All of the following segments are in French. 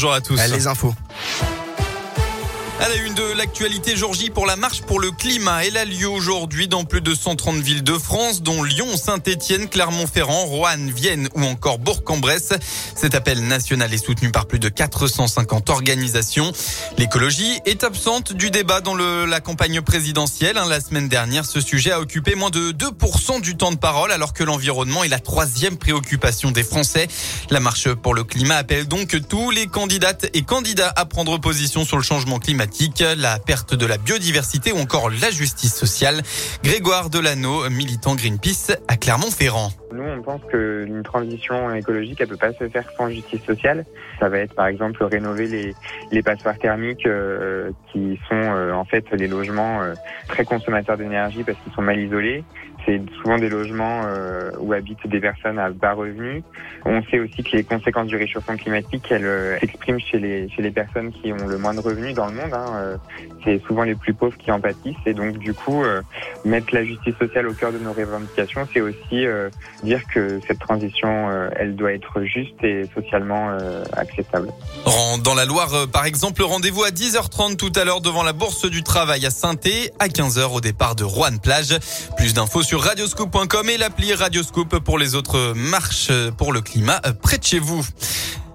Bonjour à tous. Les infos. À la une de l'actualité, Georgie pour la marche pour le climat. Elle a lieu aujourd'hui dans plus de 130 villes de France, dont Lyon, Saint-Etienne, Clermont-Ferrand, Roanne, Vienne ou encore Bourg-en-Bresse. Cet appel national est soutenu par plus de 450 organisations. L'écologie est absente du débat dans la campagne présidentielle. Hein, la semaine dernière, ce sujet a occupé moins de 2% du temps de parole, alors que l'environnement est la troisième préoccupation des Français. La marche pour le climat appelle donc tous les candidates et candidats à prendre position sur le changement climatique la perte de la biodiversité ou encore la justice sociale. Grégoire Delano, militant Greenpeace à Clermont-Ferrand. Nous, on pense qu'une transition écologique, elle peut pas se faire sans justice sociale. Ça va être, par exemple, rénover les, les passoires thermiques euh, qui sont euh, en fait les logements euh, très consommateurs d'énergie parce qu'ils sont mal isolés. C'est souvent des logements où habitent des personnes à bas revenus. On sait aussi que les conséquences du réchauffement climatique, elles s'expriment chez les, chez les personnes qui ont le moins de revenus dans le monde. Hein. C'est souvent les plus pauvres qui en pâtissent. Et donc, du coup, mettre la justice sociale au cœur de nos revendications, c'est aussi dire que cette transition, euh, elle doit être juste et socialement euh, acceptable. Dans la Loire, euh, par exemple, rendez-vous à 10h30 tout à l'heure devant la Bourse du Travail à saint à 15h au départ de Roanne-Plage. Plus d'infos sur radioscoop.com et l'appli Radioscoop pour les autres marches pour le climat près de chez vous.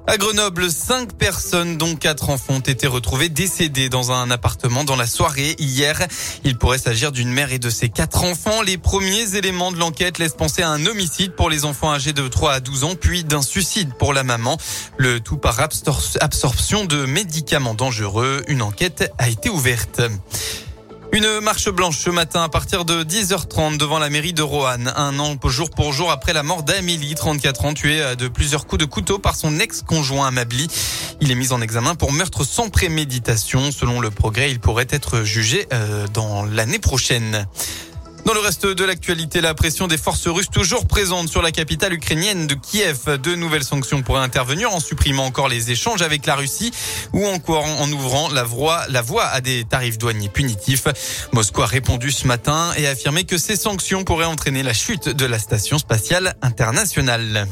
À Grenoble, cinq personnes, dont quatre enfants, ont été retrouvées décédées dans un appartement dans la soirée hier. Il pourrait s'agir d'une mère et de ses quatre enfants. Les premiers éléments de l'enquête laissent penser à un homicide pour les enfants âgés de 3 à 12 ans, puis d'un suicide pour la maman. Le tout par absorption de médicaments dangereux. Une enquête a été ouverte. Une marche blanche ce matin à partir de 10h30 devant la mairie de Roanne. Un an jour pour jour après la mort d'Amélie, 34 ans, tuée de plusieurs coups de couteau par son ex-conjoint Amabli. Il est mis en examen pour meurtre sans préméditation. Selon le progrès, il pourrait être jugé euh, dans l'année prochaine. Dans le reste de l'actualité, la pression des forces russes toujours présente sur la capitale ukrainienne de Kiev. De nouvelles sanctions pourraient intervenir en supprimant encore les échanges avec la Russie ou encore en ouvrant la voie, la voie à des tarifs douaniers punitifs. Moscou a répondu ce matin et a affirmé que ces sanctions pourraient entraîner la chute de la station spatiale internationale.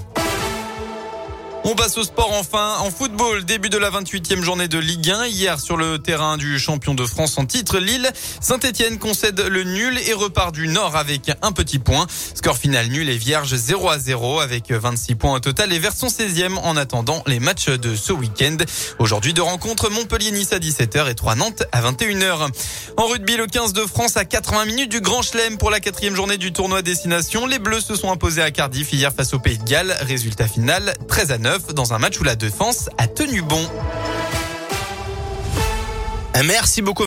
On passe au sport enfin. En football, début de la 28e journée de Ligue 1. Hier, sur le terrain du champion de France en titre, Lille, Saint-Etienne concède le nul et repart du Nord avec un petit point. Score final nul et vierge 0 à 0 avec 26 points au total et vers son 16e en attendant les matchs de ce week-end. Aujourd'hui, deux rencontres Montpellier-Nice à 17h et 3 Nantes à 21h. En rugby, le 15 de France à 80 minutes du Grand Chelem pour la quatrième journée du tournoi Destination. Les Bleus se sont imposés à Cardiff hier face au Pays de Galles. Résultat final 13 à 9 dans un match où la défense a tenu bon. Merci beaucoup.